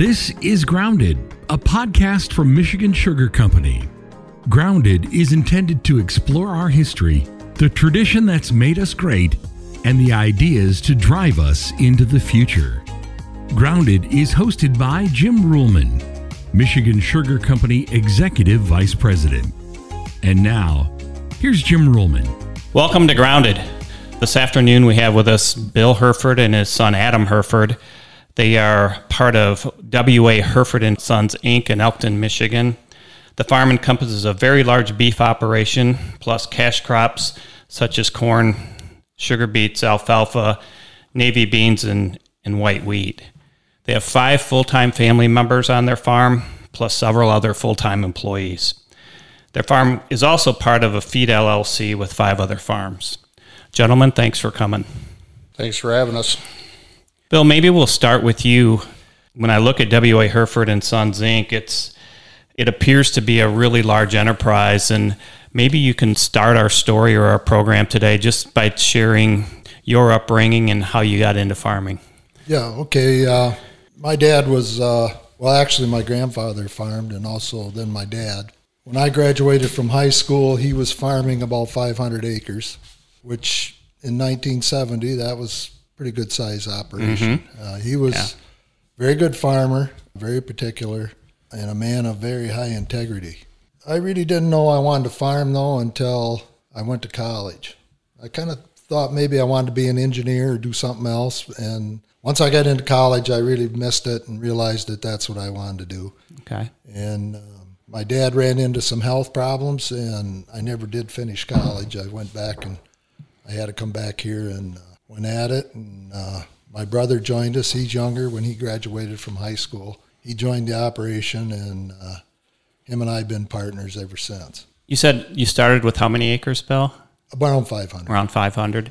This is Grounded, a podcast from Michigan Sugar Company. Grounded is intended to explore our history, the tradition that's made us great, and the ideas to drive us into the future. Grounded is hosted by Jim Ruhlman, Michigan Sugar Company Executive Vice President. And now, here's Jim Ruhlman. Welcome to Grounded. This afternoon we have with us Bill Herford and his son Adam Herford. They are part of W.A. Herford and Sons Inc. in Elkton, Michigan. The farm encompasses a very large beef operation plus cash crops such as corn, sugar beets, alfalfa, navy beans, and, and white wheat. They have five full time family members on their farm, plus several other full time employees. Their farm is also part of a feed LLC with five other farms. Gentlemen, thanks for coming. Thanks for having us. Bill, maybe we'll start with you. When I look at W.A. Herford and Sons Inc., it's it appears to be a really large enterprise, and maybe you can start our story or our program today just by sharing your upbringing and how you got into farming. Yeah. Okay. Uh, my dad was uh, well, actually, my grandfather farmed, and also then my dad. When I graduated from high school, he was farming about 500 acres, which in 1970 that was pretty good size operation. Mm-hmm. Uh, he was yeah. very good farmer, very particular, and a man of very high integrity. I really didn't know I wanted to farm though until I went to college. I kind of thought maybe I wanted to be an engineer or do something else, and once I got into college, I really missed it and realized that that's what I wanted to do. Okay. And um, my dad ran into some health problems, and I never did finish college. I went back and I had to come back here and uh, went at it, and uh, my brother joined us. He's younger when he graduated from high school. He joined the operation, and uh, him and I have been partners ever since. You said you started with how many acres, Bill? Around 500. Around 500.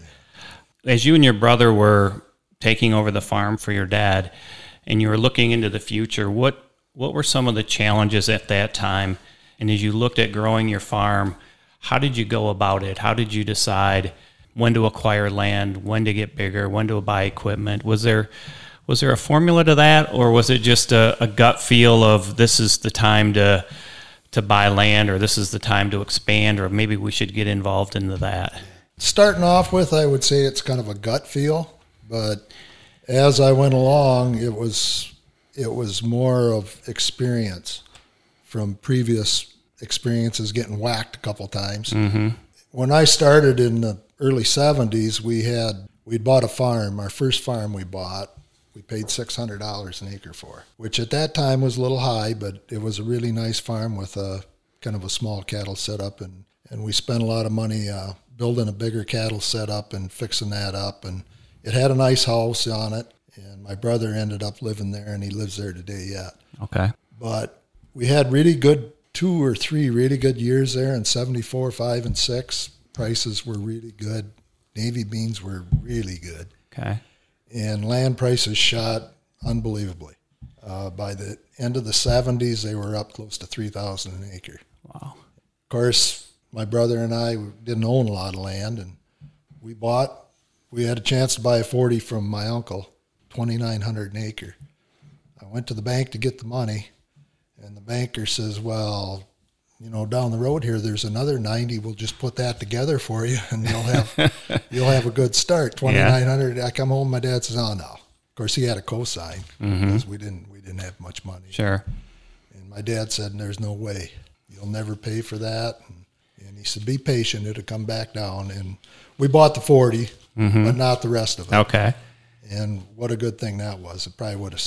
As you and your brother were taking over the farm for your dad, and you were looking into the future, what what were some of the challenges at that time? And as you looked at growing your farm, how did you go about it? How did you decide? When to acquire land, when to get bigger, when to buy equipment. Was there was there a formula to that, or was it just a, a gut feel of this is the time to to buy land, or this is the time to expand, or maybe we should get involved into that? Starting off with, I would say it's kind of a gut feel, but as I went along, it was it was more of experience from previous experiences getting whacked a couple times. Mm-hmm. When I started in the early 70s, we had we'd bought a farm. Our first farm we bought, we paid $600 an acre for, which at that time was a little high, but it was a really nice farm with a kind of a small cattle setup, and and we spent a lot of money uh, building a bigger cattle setup and fixing that up, and it had a nice house on it. And my brother ended up living there, and he lives there today yet. Okay. But we had really good two or three really good years there in 74, 5, and 6 prices were really good. Navy beans were really good. Okay. And land prices shot unbelievably. Uh, by the end of the 70s, they were up close to 3000 an acre. Wow. Of course, my brother and I didn't own a lot of land, and we bought, we had a chance to buy a 40 from my uncle, 2900 an acre. I went to the bank to get the money, and the banker says, Well, you know, down the road here, there's another 90. We'll just put that together for you, and you'll have you'll have a good start. 2,900. Yeah. I come home, my dad says, "Oh no." Of course, he had a cosign mm-hmm. because we didn't we didn't have much money. Sure. And my dad said, "There's no way. You'll never pay for that." And, and he said, "Be patient. It'll come back down." And we bought the 40, mm-hmm. but not the rest of it. Okay. And what a good thing that was. It probably would have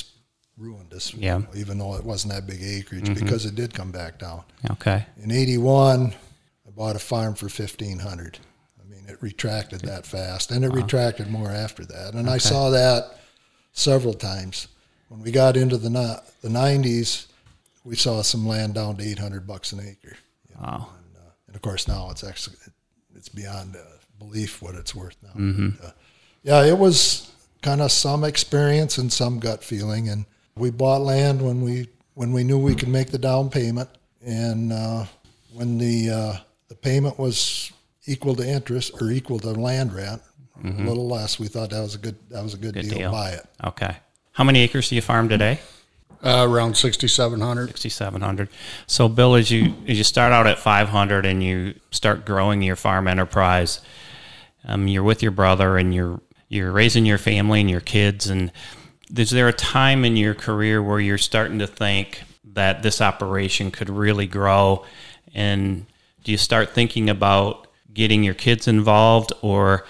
ruined us. Yeah. You know, even though it wasn't that big acreage, mm-hmm. because it did come back down. Okay. In '81, I bought a farm for fifteen hundred. I mean, it retracted that fast, and it wow. retracted more after that. And okay. I saw that several times. When we got into the the '90s, we saw some land down to 800 bucks an acre. You know? Wow. And, uh, and, of course, now it's actually it's beyond uh, belief what it's worth now. Mm-hmm. But, uh, yeah, it was kind of some experience and some gut feeling, and we bought land when we when we knew we could make the down payment, and uh, when the uh, the payment was equal to interest or equal to land rent, mm-hmm. a little less, we thought that was a good that was a good, good deal. deal. Buy it. Okay. How many acres do you farm today? Uh, around 6,700. 6,700. So, Bill, as you as you start out at 500 and you start growing your farm enterprise, um, you're with your brother and you're you're raising your family and your kids. And is there a time in your career where you're starting to think that this operation could really grow? And do you start thinking about getting your kids involved, or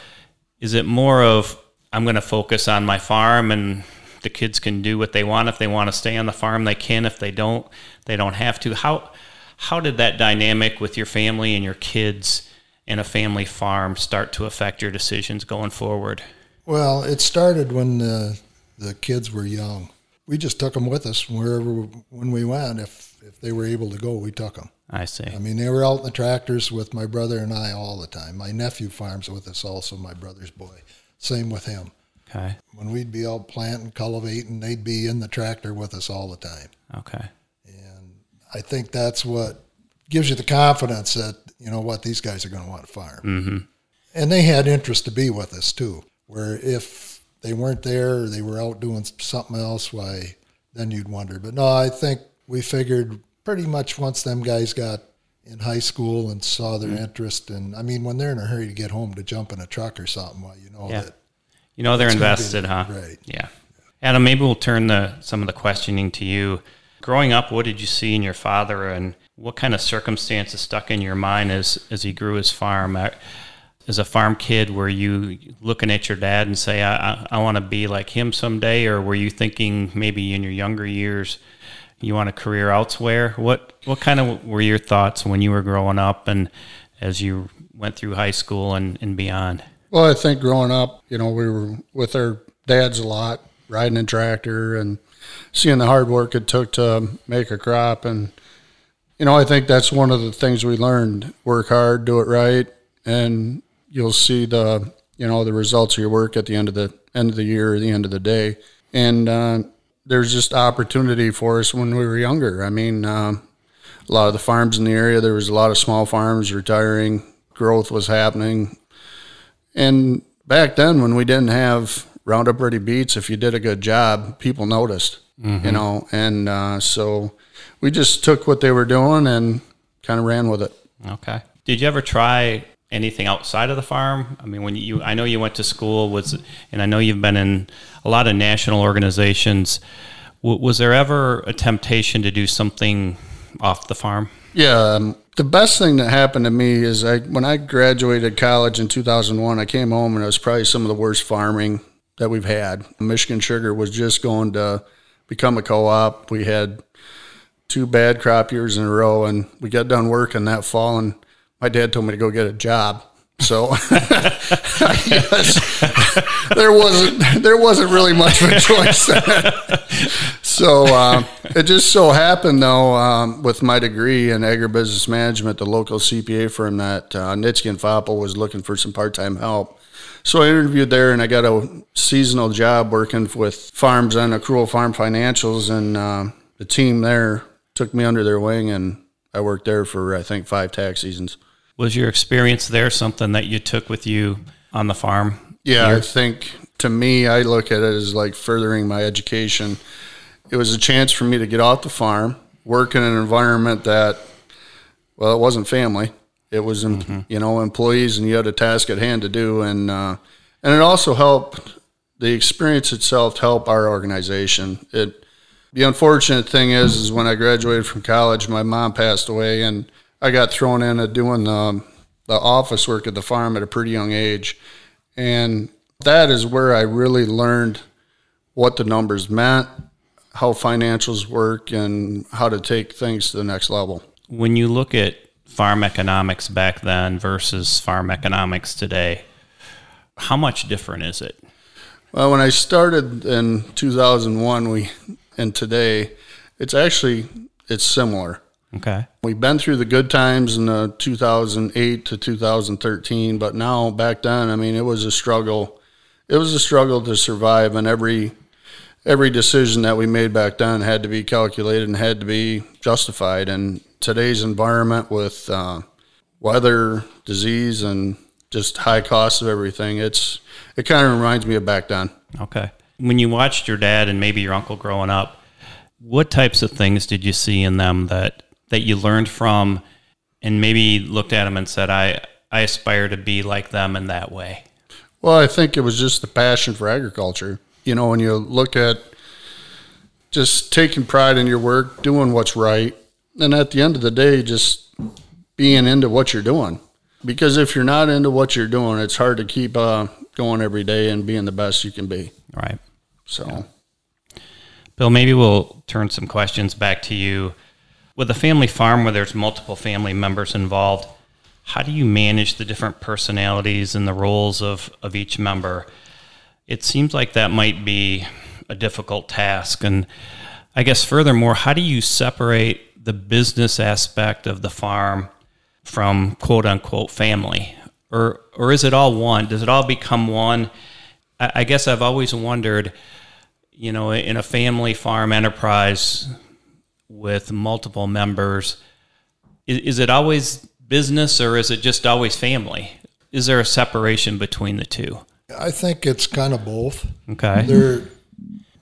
is it more of I'm going to focus on my farm and the kids can do what they want. If they want to stay on the farm they can. If they don't they don't have to. How how did that dynamic with your family and your kids and a family farm start to affect your decisions going forward? Well it started when the, the kids were young we just took them with us wherever when we went if if they were able to go we took them i see i mean they were out in the tractors with my brother and i all the time my nephew farms with us also my brother's boy same with him Okay. When we'd be out planting, cultivating, they'd be in the tractor with us all the time. Okay. And I think that's what gives you the confidence that, you know what, these guys are going to want to farm. Mm-hmm. And they had interest to be with us too, where if they weren't there or they were out doing something else, why, then you'd wonder. But no, I think we figured pretty much once them guys got in high school and saw their mm-hmm. interest and I mean when they're in a hurry to get home to jump in a truck or something, well, you know yeah. that you know they're invested, huh? Right. Yeah. Adam, maybe we'll turn the some of the questioning to you. Growing up, what did you see in your father, and what kind of circumstances stuck in your mind as as he grew his farm? As a farm kid, were you looking at your dad and say, "I, I, I want to be like him someday," or were you thinking maybe in your younger years you want a career elsewhere? What what kind of were your thoughts when you were growing up and as you went through high school and, and beyond? Well, I think growing up, you know, we were with our dads a lot, riding a tractor and seeing the hard work it took to make a crop. And, you know, I think that's one of the things we learned work hard, do it right, and you'll see the, you know, the results of your work at the end of the end of the year or the end of the day. And, uh, there's just opportunity for us when we were younger. I mean, uh, a lot of the farms in the area, there was a lot of small farms retiring, growth was happening. And back then, when we didn't have Roundup Ready beets, if you did a good job, people noticed, mm-hmm. you know. And uh, so we just took what they were doing and kind of ran with it. Okay. Did you ever try anything outside of the farm? I mean, when you, I know you went to school, was, and I know you've been in a lot of national organizations. was there ever a temptation to do something off the farm? Yeah, um, the best thing that happened to me is I when I graduated college in 2001, I came home and it was probably some of the worst farming that we've had. Michigan Sugar was just going to become a co-op. We had two bad crop years in a row, and we got done working that fall, and my dad told me to go get a job. So there wasn't there wasn't really much of a choice. so uh, it just so happened, though, um, with my degree in agribusiness management, the local CPA firm that uh, and Foppel was looking for some part time help. So I interviewed there, and I got a seasonal job working with farms on Accrual Farm Financials, and uh, the team there took me under their wing, and I worked there for I think five tax seasons. Was your experience there something that you took with you on the farm? Yeah, here? I think to me, I look at it as like furthering my education. It was a chance for me to get off the farm, work in an environment that, well, it wasn't family. It was, mm-hmm. you know, employees, and you had a task at hand to do, and uh, and it also helped the experience itself help our organization. It the unfortunate thing is, is when I graduated from college, my mom passed away, and I got thrown into doing the, the office work at the farm at a pretty young age. And that is where I really learned what the numbers meant, how financials work, and how to take things to the next level. When you look at farm economics back then versus farm economics today, how much different is it? Well, when I started in 2001, we and today, it's actually it's similar. Okay. We've been through the good times in the 2008 to 2013, but now back then, I mean, it was a struggle. It was a struggle to survive, and every every decision that we made back then had to be calculated and had to be justified. And today's environment with uh, weather, disease, and just high costs of everything, it's it kind of reminds me of back then. Okay. When you watched your dad and maybe your uncle growing up, what types of things did you see in them that that you learned from and maybe looked at them and said i i aspire to be like them in that way Well, I think it was just the passion for agriculture. You know, when you look at just taking pride in your work, doing what's right, and at the end of the day, just being into what you're doing. Because if you're not into what you're doing, it's hard to keep uh, going every day and being the best you can be. right So, bill maybe we'll turn some questions back to you with a family farm where there's multiple family members involved how do you manage the different personalities and the roles of, of each member? It seems like that might be a difficult task. And i guess furthermore how do you separate the business aspect of the farm from quote unquote family? Or or is it all one? Does it all become one? I, I guess i've always wondered you know in a family farm enterprise with multiple members is, is it always business or is it just always family is there a separation between the two I think it's kind of both. okay There,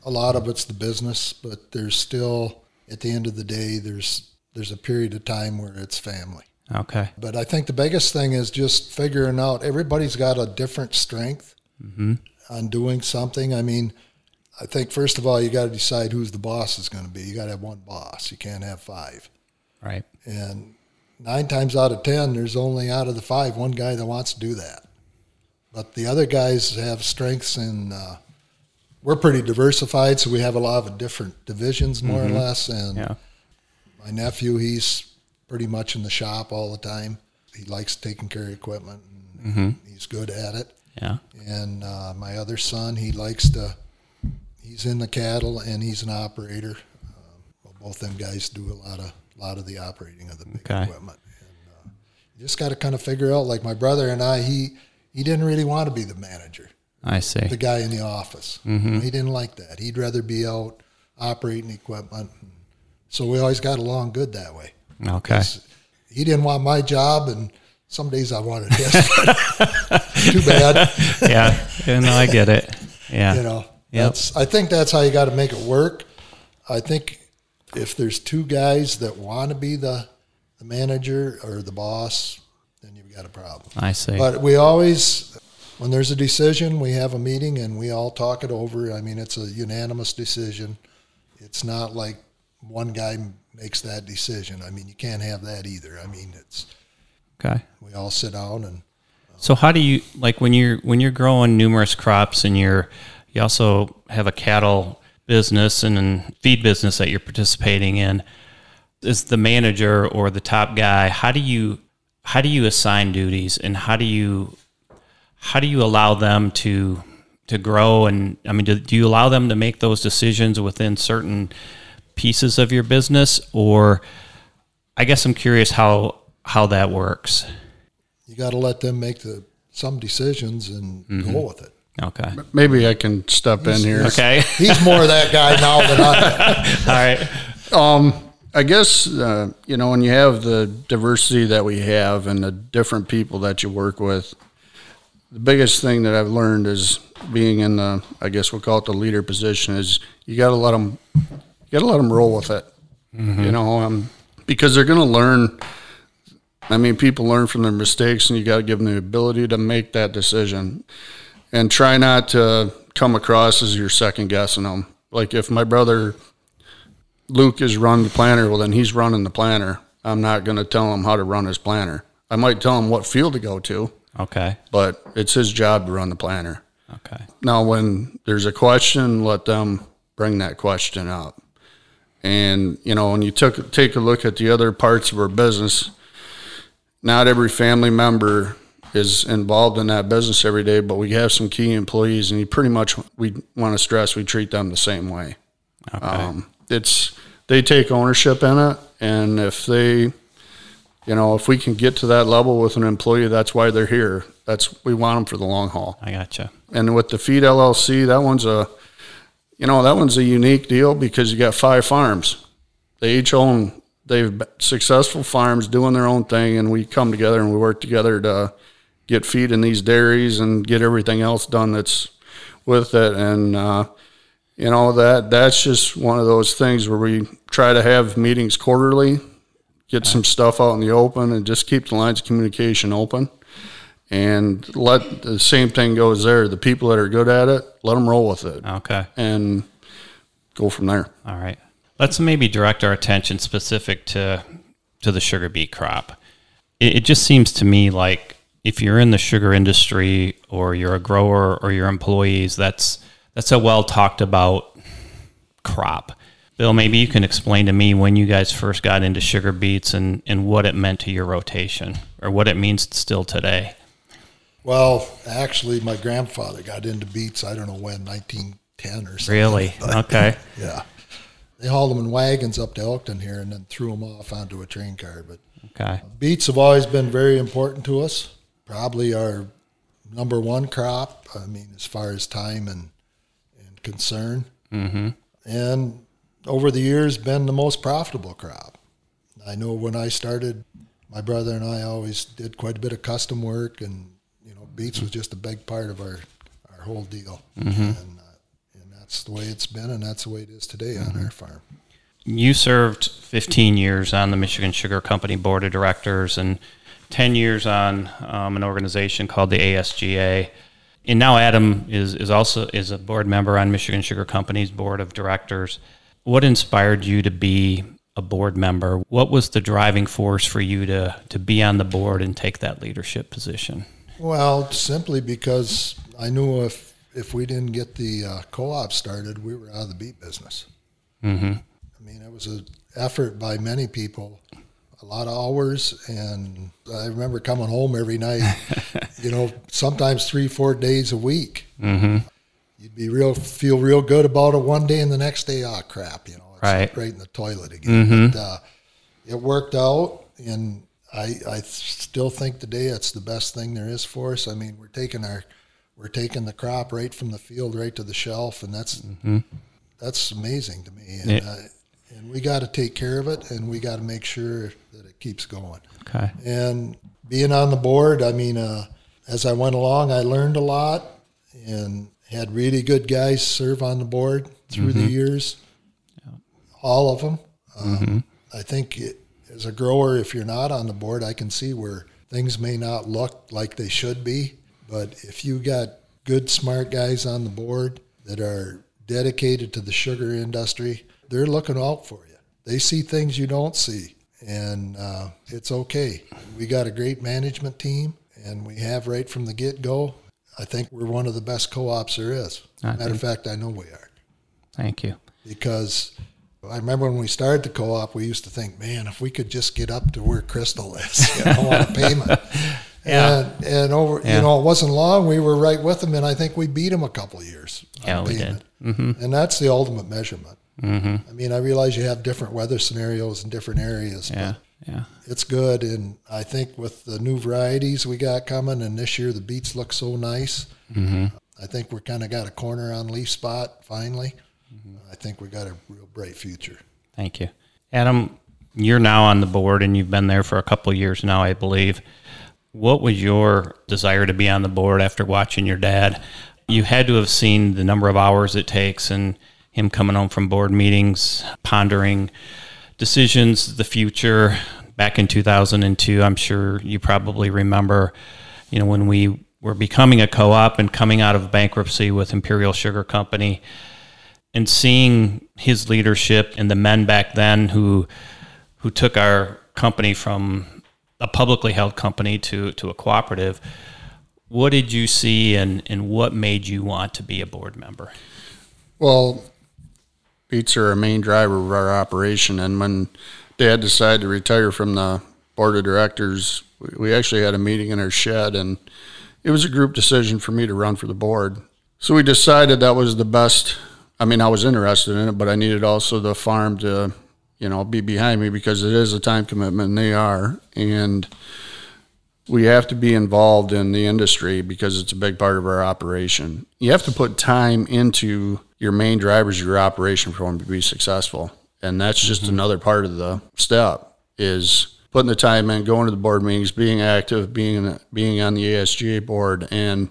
a lot of it's the business, but there's still, at the end of the day, there's there's a period of time where it's family. okay But I think the biggest thing is just figuring out everybody's got a different strength mm-hmm. on doing something. I mean, I think first of all, you got to decide who's the boss is going to be. You got to have one boss. You can't have five. right And nine times out of ten, there's only out of the five one guy that wants to do that. But the other guys have strengths, and uh, we're pretty diversified, so we have a lot of different divisions, more or less. And yeah my nephew, he's pretty much in the shop all the time. He likes taking care of equipment, and he's good at it. yeah And uh, my other son, he likes to. He's in the cattle, and he's an operator. Um, well, both them guys do a lot of lot of the operating of the big Okay. equipment. And, uh, you just got to kind of figure out. Like my brother and I, he he didn't really want to be the manager, i see the guy in the office. He didn't like that. He'd rather be out operating equipment. So we always got along good that way. okay He didn't want my job, and some days I wanted his. Too bad. yeah and i get it yeah you know Yep. that's i think that's how you got to make it work. I think if there's two guys that want to be the the manager or the boss then you've got a problem. I see. But we always when there's a decision we have a meeting and we all talk it over. I mean it's a unanimous decision. It's not like one guy makes that decision. I mean you can't have that either. I mean it's okay. we all sit down and So how do you like when you're when you're growing numerous crops and you're you also have a cattle business and a feed business that you're participating in. Is the manager or the top guy how do you how do you assign duties and how do you how do you allow them to to grow? And I mean do, do you allow them to make those decisions within certain pieces of your business? Or I guess I'm curious how how that works. you got to let them make the some decisions and go mm-hmm. with it Okay. maybe I can step in here. Okay. He's more of that guy now than I am. All right. Um, I guess uh, you know when you have the diversity that we have and the different people that you work with, the biggest thing that I've learned is being in the I guess we'll call it the leader position is you got to let them you got to let them roll with it. You know, um, because they're going to learn. I mean, people learn from their mistakes, and you got to give them the ability to make that decision, and try not to come across as you're second guessing them. Like if my brother Luke is run the planner, well then he's running the planner. I'm not going to tell him how to run his planner. I might tell him what field to go to, Okay. but it's his job to run the planner. Okay. Now, when there's a question, let them bring that question up. And you know, when you took take a look at the other parts of our business, not every family member is involved in that business every day, but we have some key employees, and you pretty much we want to stress we treat them the same way. Okay. Um, it's they take ownership in it, and if they, you know, if we can get to that level with an employee, that's why they're here. That's we want them for the long haul. I gotcha. And with the Feed LLC, that one's a, you know, that one's a unique deal because you got five farms. They each own, they've successful farms doing their own thing, and we come together and we work together to get feed in these dairies and get everything else done that's with it. And uh, you know that that's just one of those things where we try to have meetings quarterly, get some stuff out in the open, and just keep the lines of communication open. And let the same thing goes there. The people that are good at it, let them roll with it, Okay. and go from there. All right. Let's maybe direct our attention specific to to the sugar beet crop. It, it just seems to me like if you're in the sugar industry or you're a grower or your employees, that's that's a well talked about crop. Bill, maybe you can explain to me when you guys first got into sugar beets and, and what it meant to your rotation or what it means still today. Well, actually, my grandfather got into beets. I don't know when, 1910 or something. Really? Okay. Yeah. They hauled them in wagons up to Elkton here and then threw them off onto a train car. But Okay. beets have always been very important to us. Probably our number one crop. I mean, as far as time and and concern. Mm-hmm. And over the years, been the most profitable crop. I know when I started, my brother and I always did quite a bit of custom work, and you know, beets was just a big part of our our whole deal. And uh, and that's the way it's been, and that's the way it is today on our farm. you served 15 years on the Michigan Sugar Company board of directors and 10 years on um, an organization called the ASGA. And now Adam is, is also is a board member on Michigan Sugar Company's board of directors. What inspired you to be a board member? What was the driving force for you to, to be on the board and take that leadership position? Well, simply because I knew if if we didn't get the uh, co-op started, we were out of the beet business. Mm-hmm. I mean, it was an effort by many people, a lot of hours, and I remember coming home every night. you know, sometimes three, four days a week. Mm-hmm. You'd be real, feel real good about it one day, and the next day, oh crap, you know, it's Right. right in the toilet again. But, uh, it worked out, and I, I still think today it's the best thing there is for us. I mean, we're taking our, we're taking the crop right from the field right to the shelf, and that's that's amazing to me. And, Yeah. uh, and we got to take care of it, and we got to make sure keeps going. Okay. And being on the board, I mean, uh, as I went along, I learned a lot and had really good guys serve on the board through the years. All of them. Um, I think it, as a grower, if you're not on the board, I can see where things may not look like they should be. But if you got good, smart guys on the board that are dedicated to the sugar industry, they're looking out for you. They see things you don't see, and uh, it's okay. We got a great management team, and we have right from the get go. I think we're one of the best co ops there is. I Matter of fact, I know we are Thank you. because I remember when we started the co-op, we used to think, man, if we could just get up to where Crystal is, you know, on a payment. Yeah. And, and over, Yeah. you know, it wasn't long. We were right with them, and I think we beat them a couple of years. Yeah, we did. Mm-hmm. And that's the ultimate measurement. Mm-hmm. I mean, I realize you have different weather scenarios in different areas, Yeah. Yeah. it's good. And I think with the new varieties we got coming, and this year the beets look so nice, Mm-hmm. I think we're kind of got a corner on leaf spot finally. Mm-hmm. I think we got a real bright future. Thank you. Adam, you're now on the board and you've been there for a couple of years now, I believe. What was your desire to be on the board after watching your dad? You had to have seen the number of hours it takes and him coming home from board meetings, pondering decisions, the future. Back in 2002, I'm sure you probably remember, you know, when we were becoming a co op and coming out of bankruptcy with Imperial Sugar Company and seeing his leadership and the men back then who who took our company from a publicly held company to to a cooperative what did you see and and what made you want to be a board member Well, are a main driver of our operation, and when Dad decided to retire from the board of directors, we- we actually had a meeting in our shed, and it was a group decision for me to run for the board. So we decided that was the best. I mean, I was interested in it, but I needed also the farm to, you know, be behind me because it is a time commitment, and they are, and we have to be involved in the industry because it's a big part of our operation. You have to put time into your main drivers of your operation for them to be successful. And that's just mm-hmm. another part of the step is putting the time in, going to the board meetings, being active, being being on the ASGA board and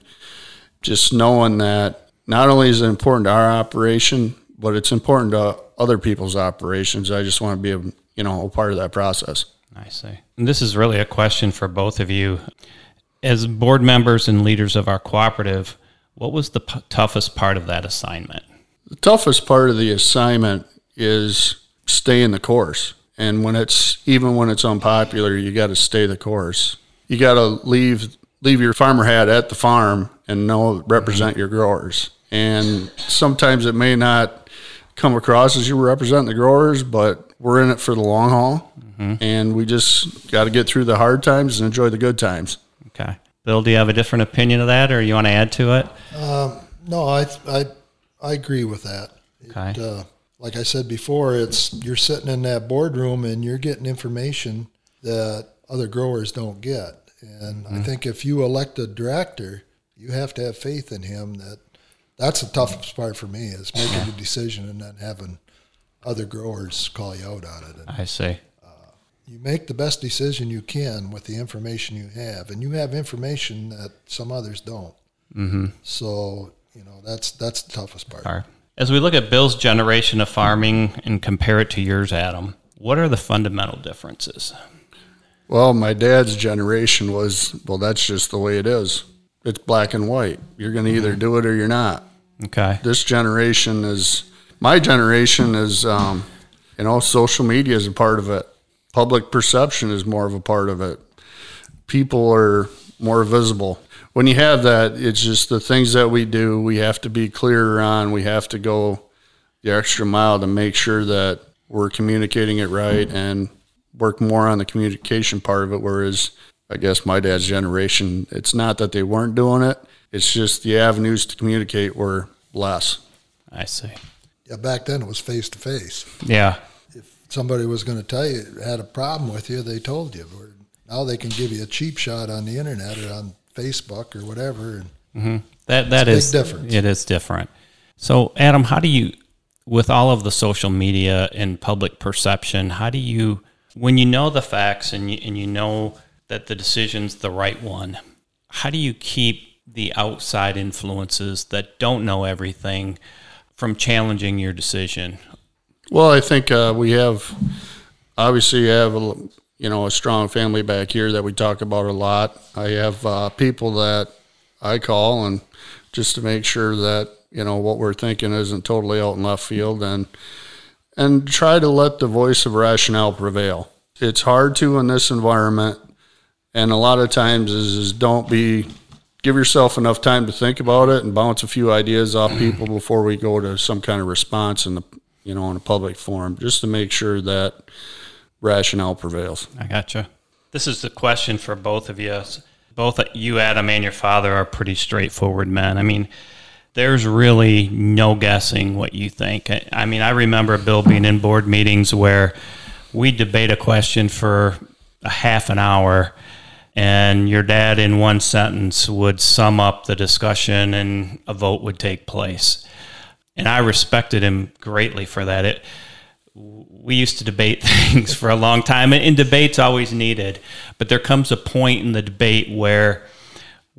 just knowing that not only is it important to our operation, but it's important to other people's operations. I just want to be a you know a part of that process. I see. And this is really a question for both of you. As board members and leaders of our cooperative, what was the p- toughest part of that assignment? The toughest part of the assignment is staying the course. And when it's even when it's unpopular, you got to stay the course. You got to leave leave your farmer hat at the farm and know represent your growers. And sometimes it may not come across as you represent the growers, but we're in it for the long haul, mm-hmm. and we just got to get through the hard times and enjoy the good times. Okay. Bill, do you have a different opinion of that or you want to add to it? Um, no, I, I, I agree with that. It, Okay. uh, like I said before, it's you're sitting in that boardroom and you're getting information that other growers don't get. And I think if you elect a director, you have to have faith in him. That that's the toughest part for me is making a decision and then having other growers call you out on it. And I see. you make the best decision you can with the information you have, and you have information that some others don't. Mm-hmm. So you know that's that's the toughest part. All right. As we look at Bill's generation of farming and compare it to yours, Adam, what are the fundamental differences? Well, my dad's generation was, well, that's just the way it is. It's black and white. You're going to either do it or you're not. Okay. This generation is, my generation is, um, you know, social media is a part of it. Public perception is more of a part of it. People are more visible. When you have that, it's just the things that we do, we have to be clearer on. We have to go the extra mile to make sure that we're communicating it right and work more on the communication part of it. Whereas I guess my dad's generation, it's not that they weren't doing it, it's just the avenues to communicate were less. I see. Yeah, back then it was face to face. Yeah. If somebody was going to tell you had a problem with you, they told you. Or now they can give you a cheap shot on the internet or on Facebook or whatever. And That that It's is a big difference. It is different. So, Adam, how do you, with all of the social media and public perception, how do you, when you know the facts and you, and you know that the decision's the right one, how do you keep the outside influences that don't know everything from challenging your decision? Well, I think uh, we have obviously you have a you know a strong family back here that we talk about a lot. I have uh, people that I call and just to make sure that you know what we're thinking isn't totally out in left field and and try to let the voice of rationale prevail. It's hard to in this environment, and a lot of times is, is don't be give yourself enough time to think about it and bounce a few ideas off people before we go to some kind of response in the you know in a public forum, just to make sure that rationale prevails. I gotcha. This is the question for both of you. Both you, Adam, and your father are pretty straightforward men. I mean, there's really no guessing what you think. I- I mean, I remember Bill being in board meetings where we debate a question for a half an hour, and your dad, in one sentence, would sum up the discussion, and a vote would take place. And I respected him greatly for that. It, we used to debate things for a long time, and, and debate's always needed. But there comes a point in the debate where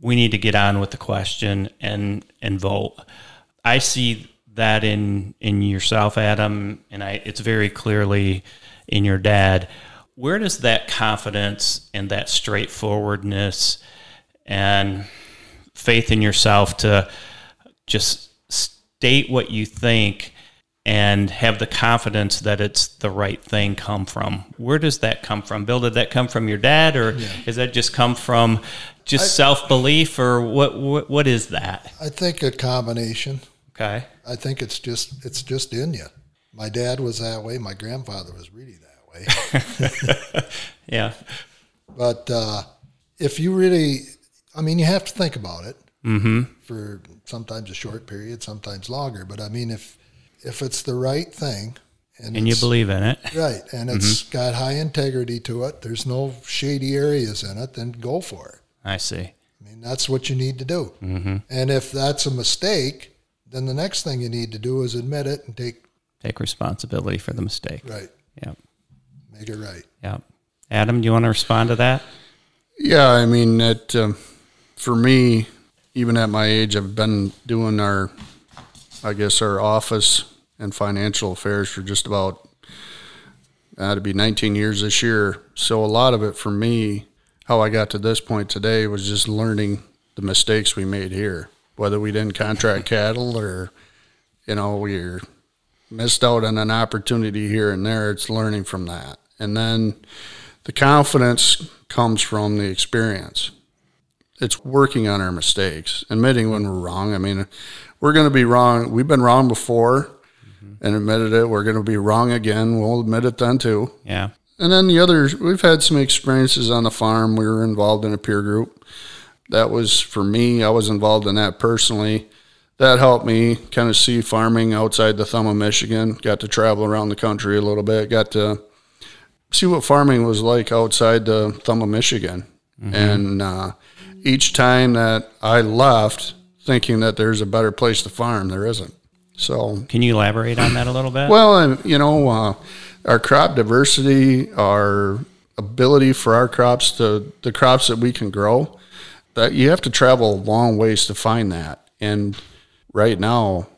we need to get on with the question and and vote. I see that in in yourself, Adam, and I it's very clearly in your dad. Where does that confidence and that straightforwardness and faith in yourself to just state what you think and have the confidence that it's the right thing come from. Where does that come from? Bill, did that come from your dad or does that just come from just self-belief or what, what what is that? I think a combination. Okay. I think it's just it's just in you. My dad was that way. My grandfather was really that way. Yeah. But uh, if you really, I mean, you have to think about it for sometimes a short period, sometimes longer. But I mean, if if it's the right thing, and, And you believe in it. right, and it's got high integrity to it, there's no shady areas in it, then go for it. I see. I mean, that's what you need to do. Mm-hmm. And if that's a mistake, then the next thing you need to do is admit it and take Take responsibility for the mistake. right, Yep. make it right. Yep. Adam, do you want to respond to that? Yeah, I mean that um, for me, even at my age, I've been doing our, I guess our office and financial affairs for just about uh, to be 19 years this year. So a lot of it for me, how I got to this point today was just learning the mistakes we made here, whether we didn't contract cattle or, you know, we missed out on an opportunity here and there. It's learning from that. And then the confidence comes from the experience. It's working on our mistakes, admitting when we're wrong. I mean, we're going to be wrong. We've been wrong before and admitted it. We're going to be wrong again. We'll admit it then too. Yeah. And then the others, we've had some experiences on the farm. We were involved in a peer group. That was for me. I was involved in that personally. That helped me kind of see farming outside the thumb of Michigan. Got to travel around the country a little bit. Got to see what farming was like outside the thumb of Michigan. And uh, each time that I left, thinking that there's a better place to farm, there isn't. So Can you elaborate on that a little bit? well, you know, uh, our crop diversity, our ability for our crops to the crops that we can grow, that you have to travel a long ways to find that. And right now,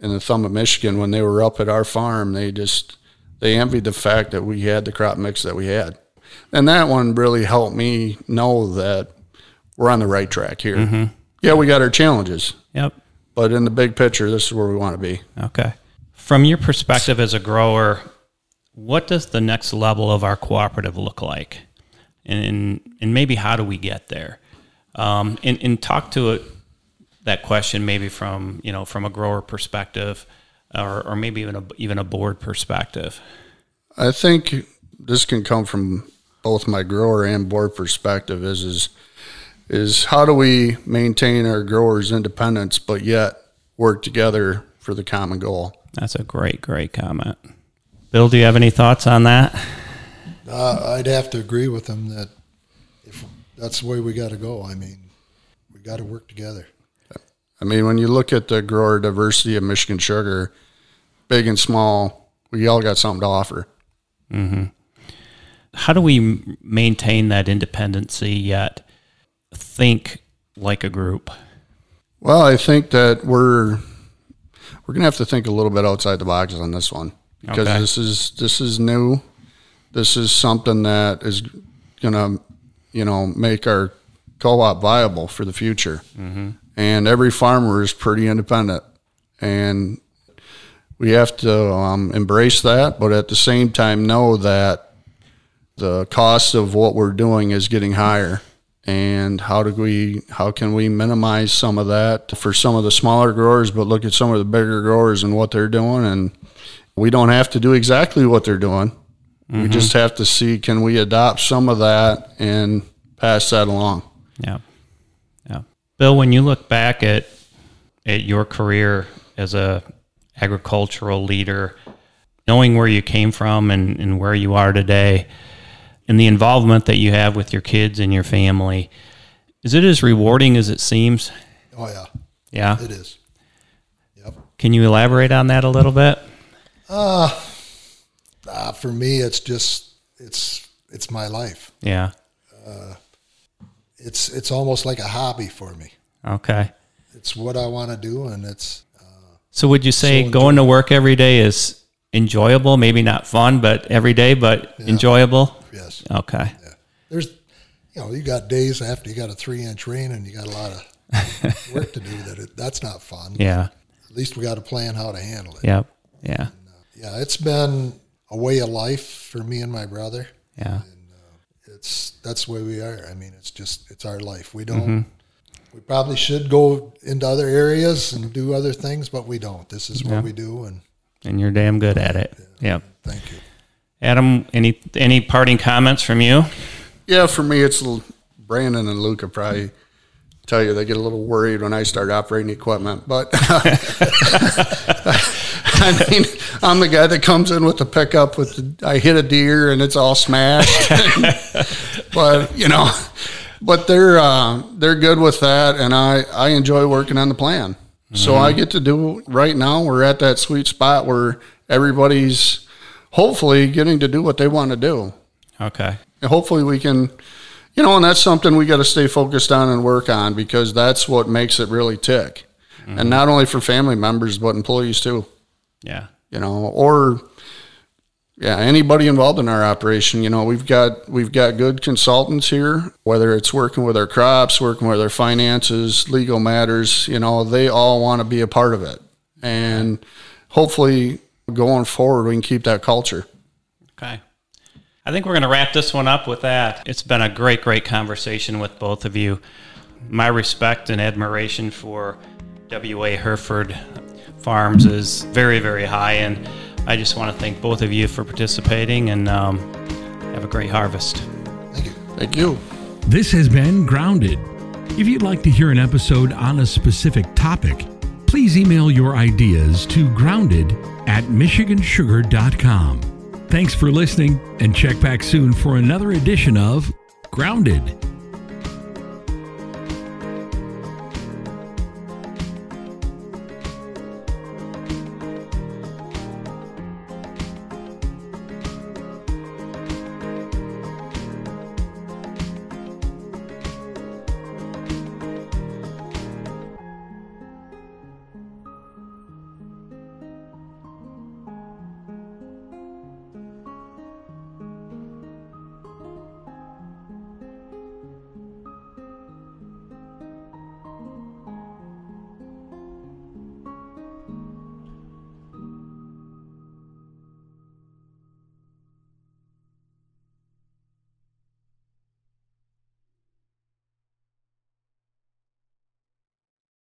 in the thumb of Michigan, when they were up at our farm, they just they envied the fact that we had the crop mix that we had, and that one really helped me know that we're on the right track here. Yeah, we got our challenges, yep. but in the big picture, this is where we want to be. Okay. From your perspective as a grower, what does the next level of our cooperative look like? And, and maybe how do we get there? Um, and, and talk to it, that question maybe from, you know, from a grower perspective or, or maybe even a, even a board perspective. I think this can come from both my grower and board perspective is is is how do we maintain our growers' independence but yet work together for the common goal. That's a great, great comment. Bill, do you have any thoughts on that? Uh, I'd have to agree with him that if that's the way we got to go. I mean, we got to work together. I mean, when you look at the grower diversity of Michigan sugar, big and small, we all got something to offer. How do we maintain that independency yet think like a group? Well, I think that we're we're gonna have to think a little bit outside the box on this one because Okay. this is this is new. This is something that is gonna you know make our co-op viable for the future. And every farmer is pretty independent, and we have to um, embrace that, but at the same time know that the cost of what we're doing is getting higher and how do we how can we minimize some of that for some of the smaller growers but look at some of the bigger growers and what they're doing and we don't have to do exactly what they're doing we mm-hmm. just have to see can we adopt some of that and pass that along Yeah. Yeah. Bill, when you look back at at your career as a agricultural leader, knowing where you came from and, and where you are today, and the involvement that you have with your kids and your family, is it as rewarding as it seems? Oh yeah, Yeah. it is. Yep. Can you elaborate on that a little bit? Uh, for me, it's just it's it's my life. Yeah. Uh, It's it's almost like a hobby for me. Okay. It's what I want to do, and it's So would you say So going to work every day is enjoyable? Maybe not fun, but every day, but enjoyable? Yes. Okay. There's you know you got days after you got a three inch rain and you got a lot of work to do that it, that's not fun. Yeah. At least we got to plan how to handle it. Yep. Yeah. Uh, yeah, it's been a way of life for me and my brother. Yeah. Uh, it's that's the way we are. I mean, it's just it's our life. We don't. Mm-hmm. We probably should go into other areas and do other things, but we don't. This is what we do, and And you're damn good at it. Yep. thank you. Adam, any any parting comments from you? yeah for me it's brandon and luca probably tell you they get a little worried when i start operating equipment but i mean i'm the guy that comes in with the pickup with the, i hit a deer and it's all smashed. But you know but they're uh, they're good with that and i i enjoy working on the plan. So i get to do right now we're at that sweet spot where everybody's hopefully getting to do what they want to do Okay. and hopefully we can you know and that's something we got to stay focused on and work on because that's what makes it really tick and mm-hmm. not only for family members but employees too Yeah. you know, or yeah, anybody involved in our operation, you know, we've got we've got good consultants here, whether it's working with our crops, working with our finances, legal matters, you know, they all want to be a part of it. And hopefully going forward we can keep that culture. Okay. I think we're going to wrap this one up with that. It's been a great, great conversation with both of you. My respect and admiration for WA Hereford Farms is very, very high, and I just want to thank both of you for participating and um, have a great harvest. Thank you. Thank you. This has been Grounded. If you'd like to hear an episode on a specific topic, please email your ideas to grounded at michigansugar.com. Thanks for listening and check back soon for another edition of Grounded.